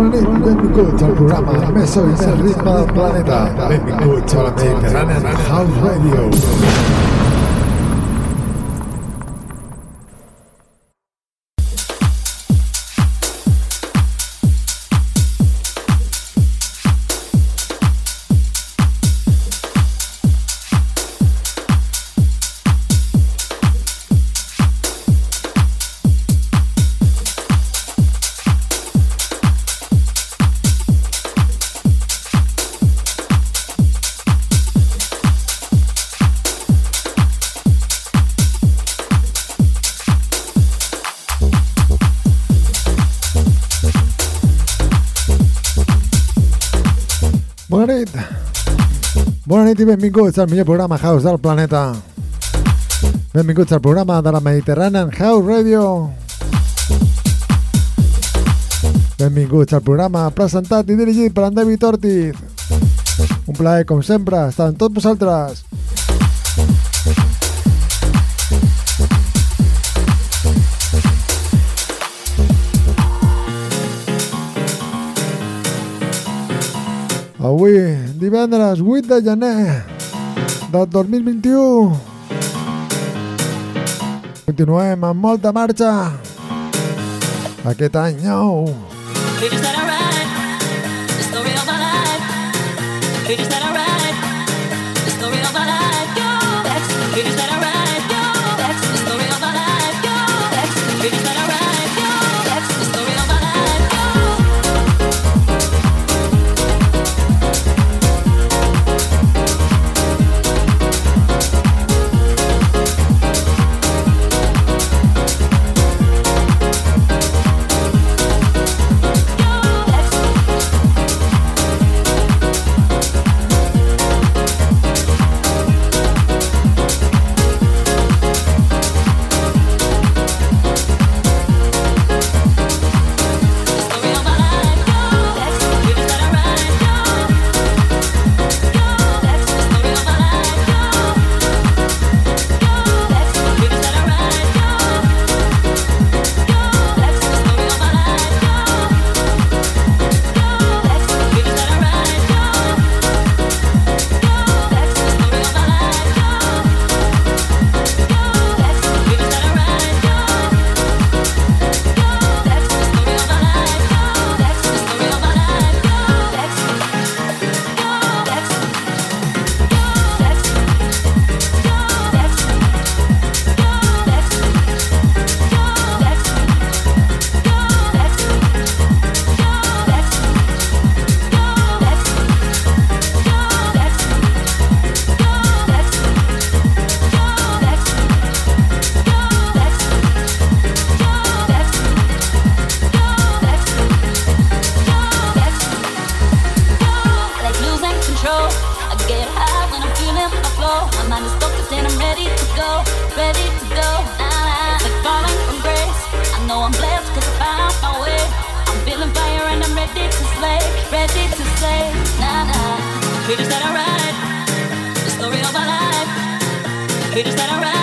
Un escucha el programa de Meso y el ritmo del planeta. Benvinguts a la Mediterranean House Radio. i benvinguts al millor programa House del planeta. Benvinguts al programa de la Mediterranean House Radio. Benvinguts al programa presentat i dirigit per en David Ortiz. Un plaer, com sempre, estar amb tots vosaltres. Avui, divendres 8 de gener del 2021. Continuem amb molta marxa aquest any nou. Baby, Is that alright? The story of my life. Baby, Is that alright? We just let it ride.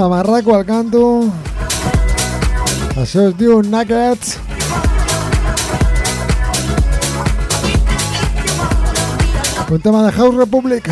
Zamarraco al canto. Això es Nuggets. Un tema de House Republic.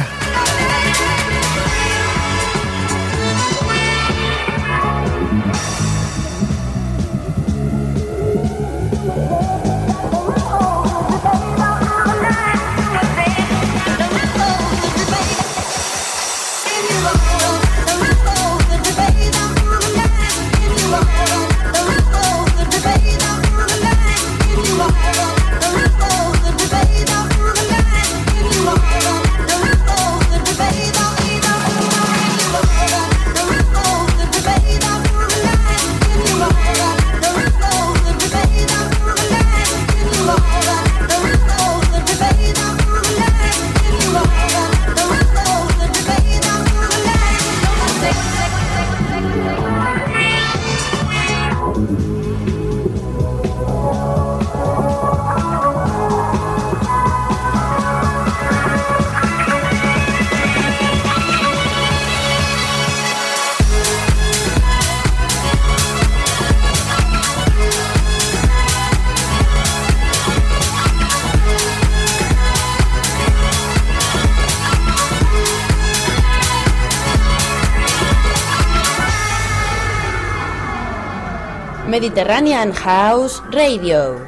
Mediterranean House Radio.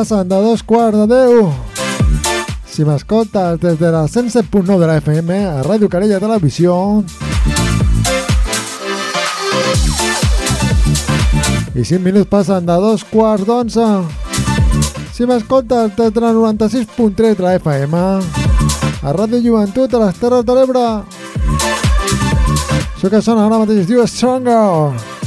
Passen de dos quarts de deu. Si m'escoltes des de la 107.9 de la FM a Ràdio Carella Televisió i 5 minuts passen de dos quarts d'onze. Si m'escoltes des de la 96.3 de la FM a Ràdio Joventut a les Terres de l'Ebre això que sona ara mateix es diu Stronger.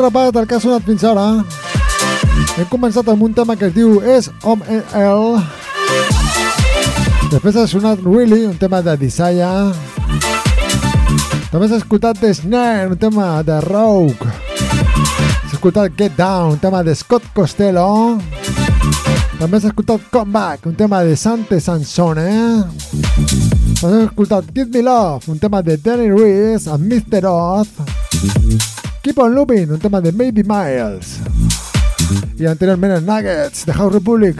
Repàs del que ha sonat fins ara. Hem començat amb un tema que es diu És Om El. Després ha sonat Really, un tema de Desire. També s'ha escoltat The Snare, un tema de Rogue. S'ha escoltat Get Down, un tema de Scott Costello. També s'ha escoltat Come Back, un tema de Sante Sansone. També s'ha escoltat Give Me Love, un tema de Danny Reese amb Mr. Oz. Keep on Looping, un tema de Maybe Miles. Y anteriormente Nuggets de House Republic.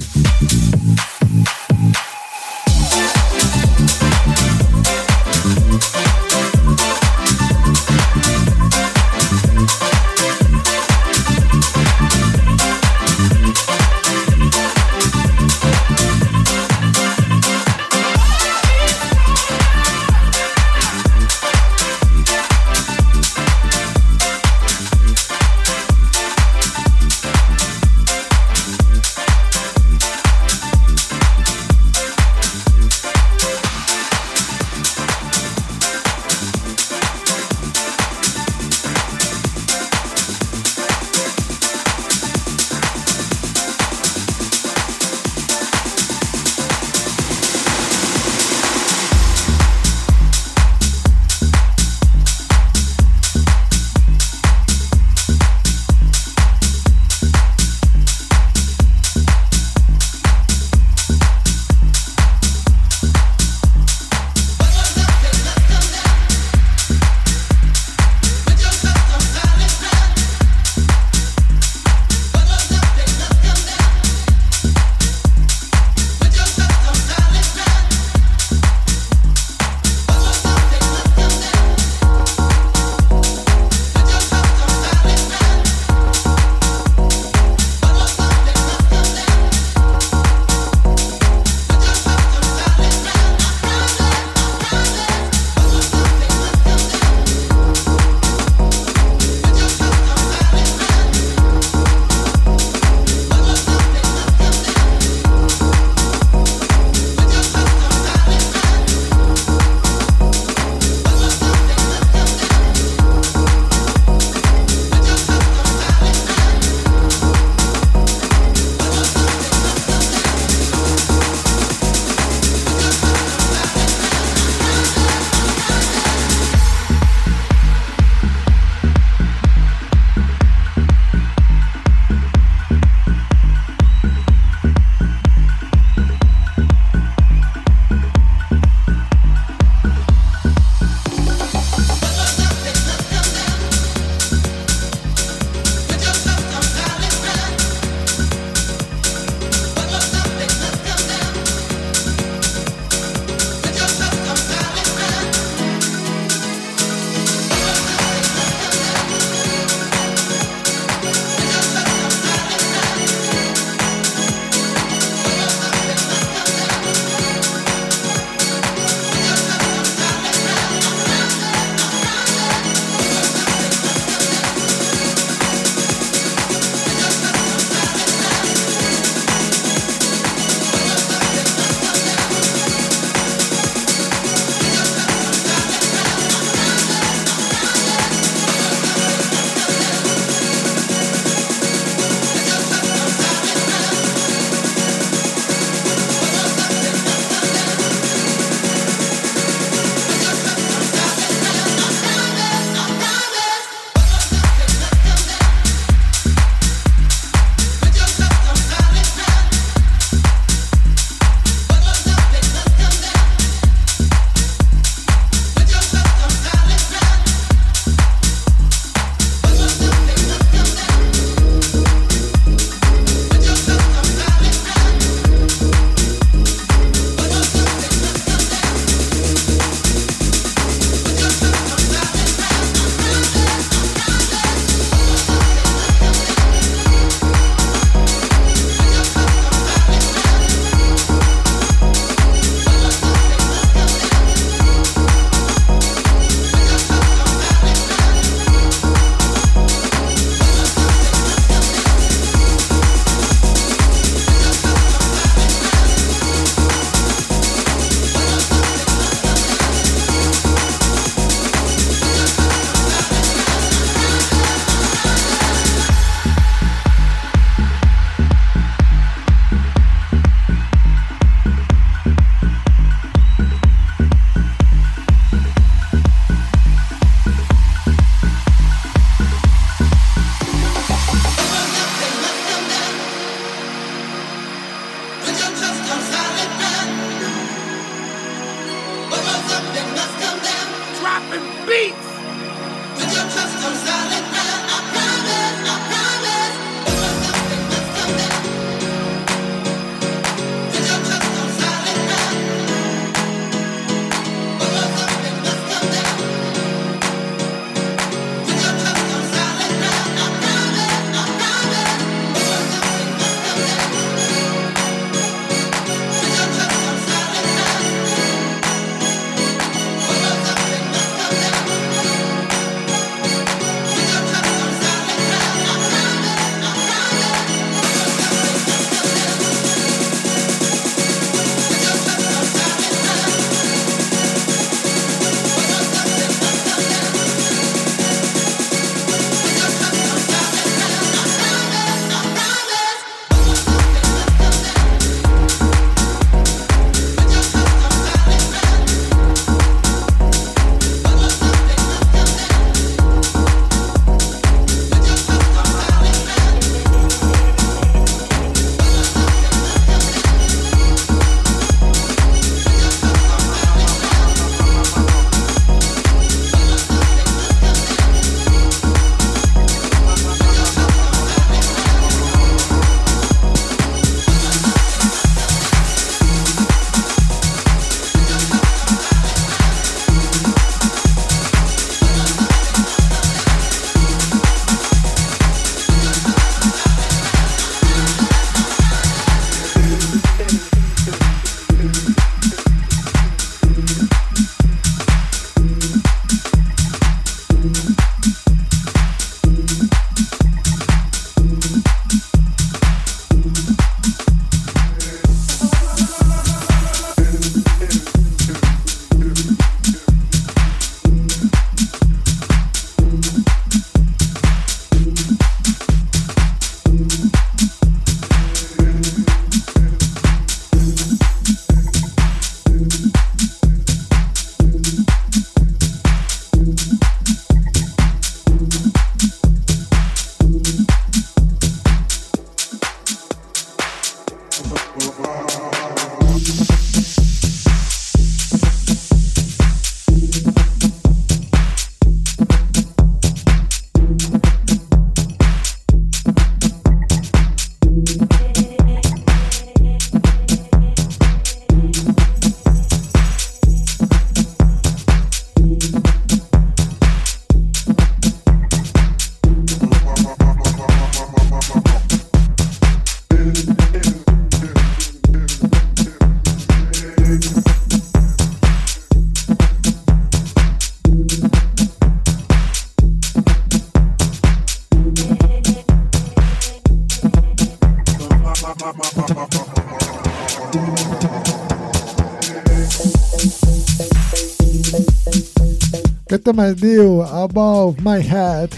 Tema es Dew Above My Head.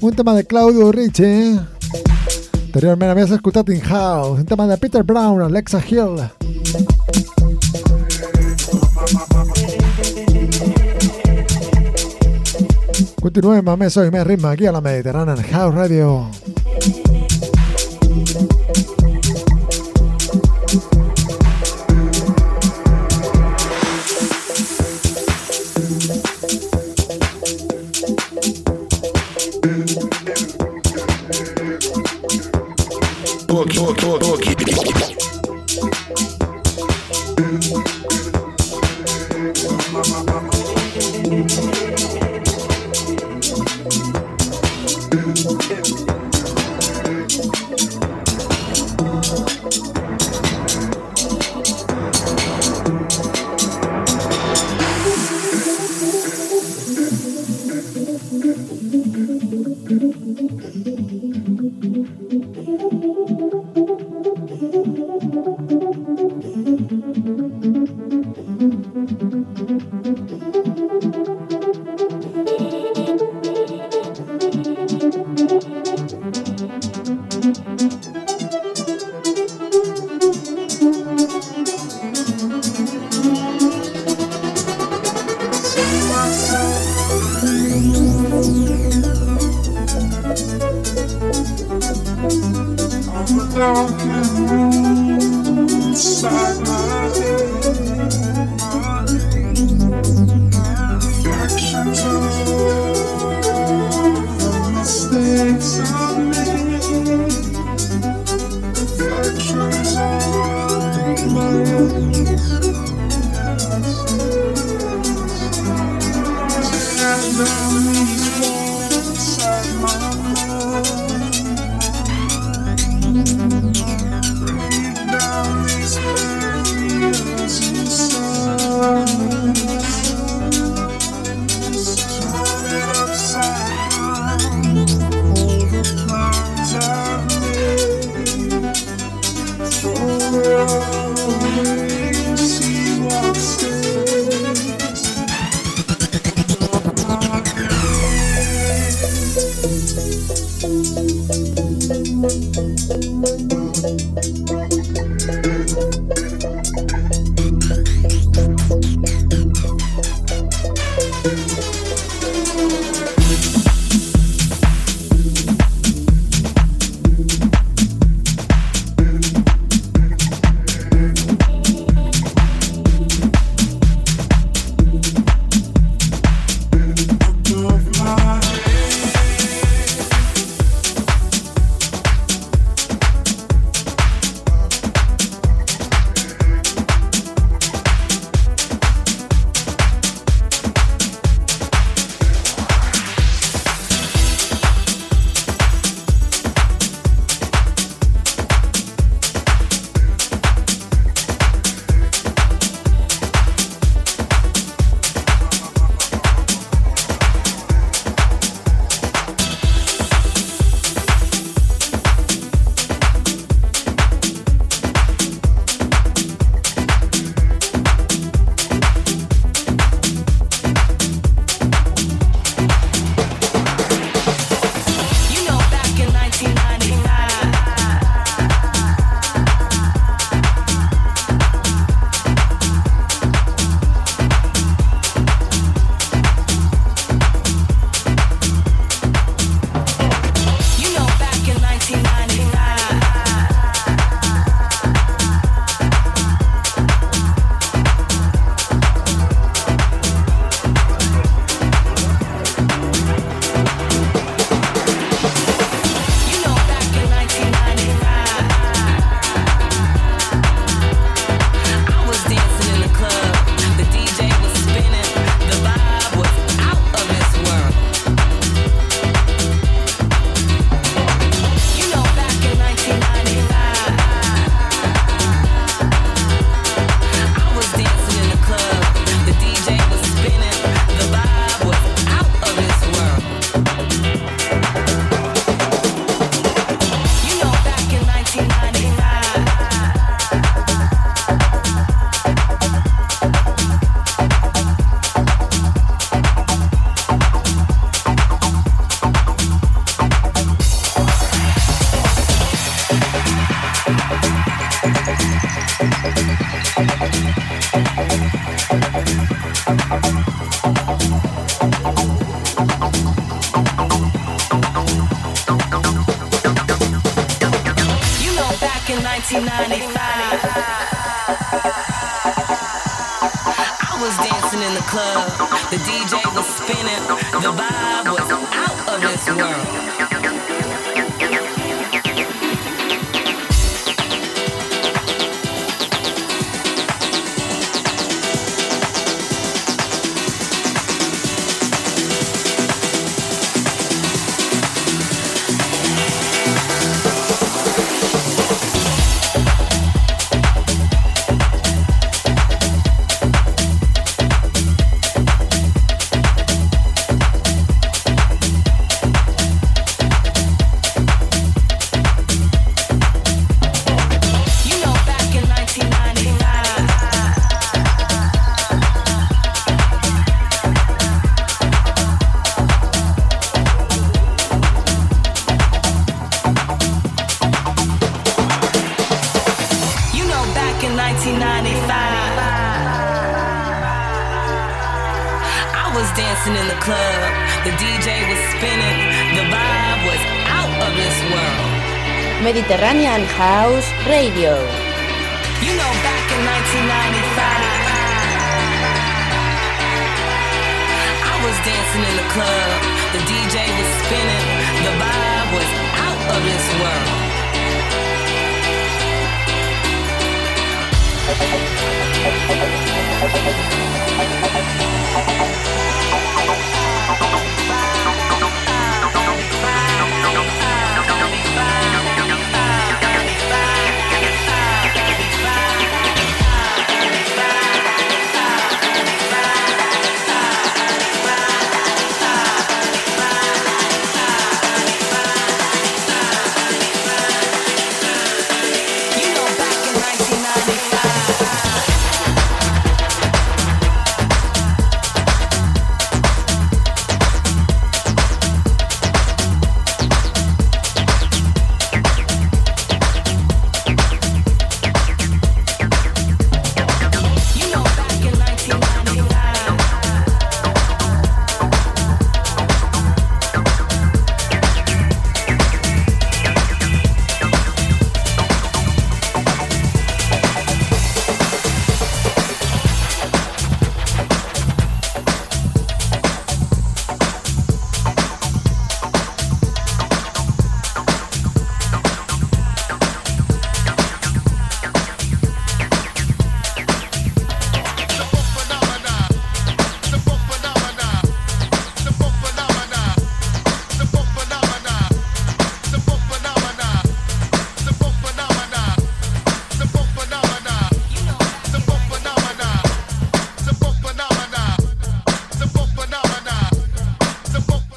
Un tema de Claudio Ricci. Anteriormente habías escuchado In House. Un tema de Peter Brown, Alexa Hill. Continúe, mames, soy me ritmo aquí a la Mediterránea en House Radio. club. The DJ was spinning, the vibe was out of this world. Radio. You know, back in 1995, I was dancing in the club. The DJ was spinning. The vibe was out of this world.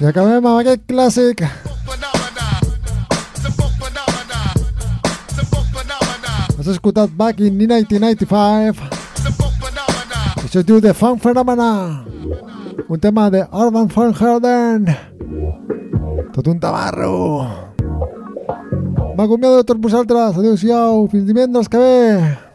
I acabem amb aquest clàssic. Has escoltat Back in 1995. Això es diu The Funk Phenomena. Un tema de Urban Funk Harden. Tot un tabarro. M'acomiado de tots vosaltres. Adéu-siau. Fins divendres que ve.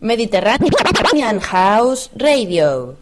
Mediterranean House Radio.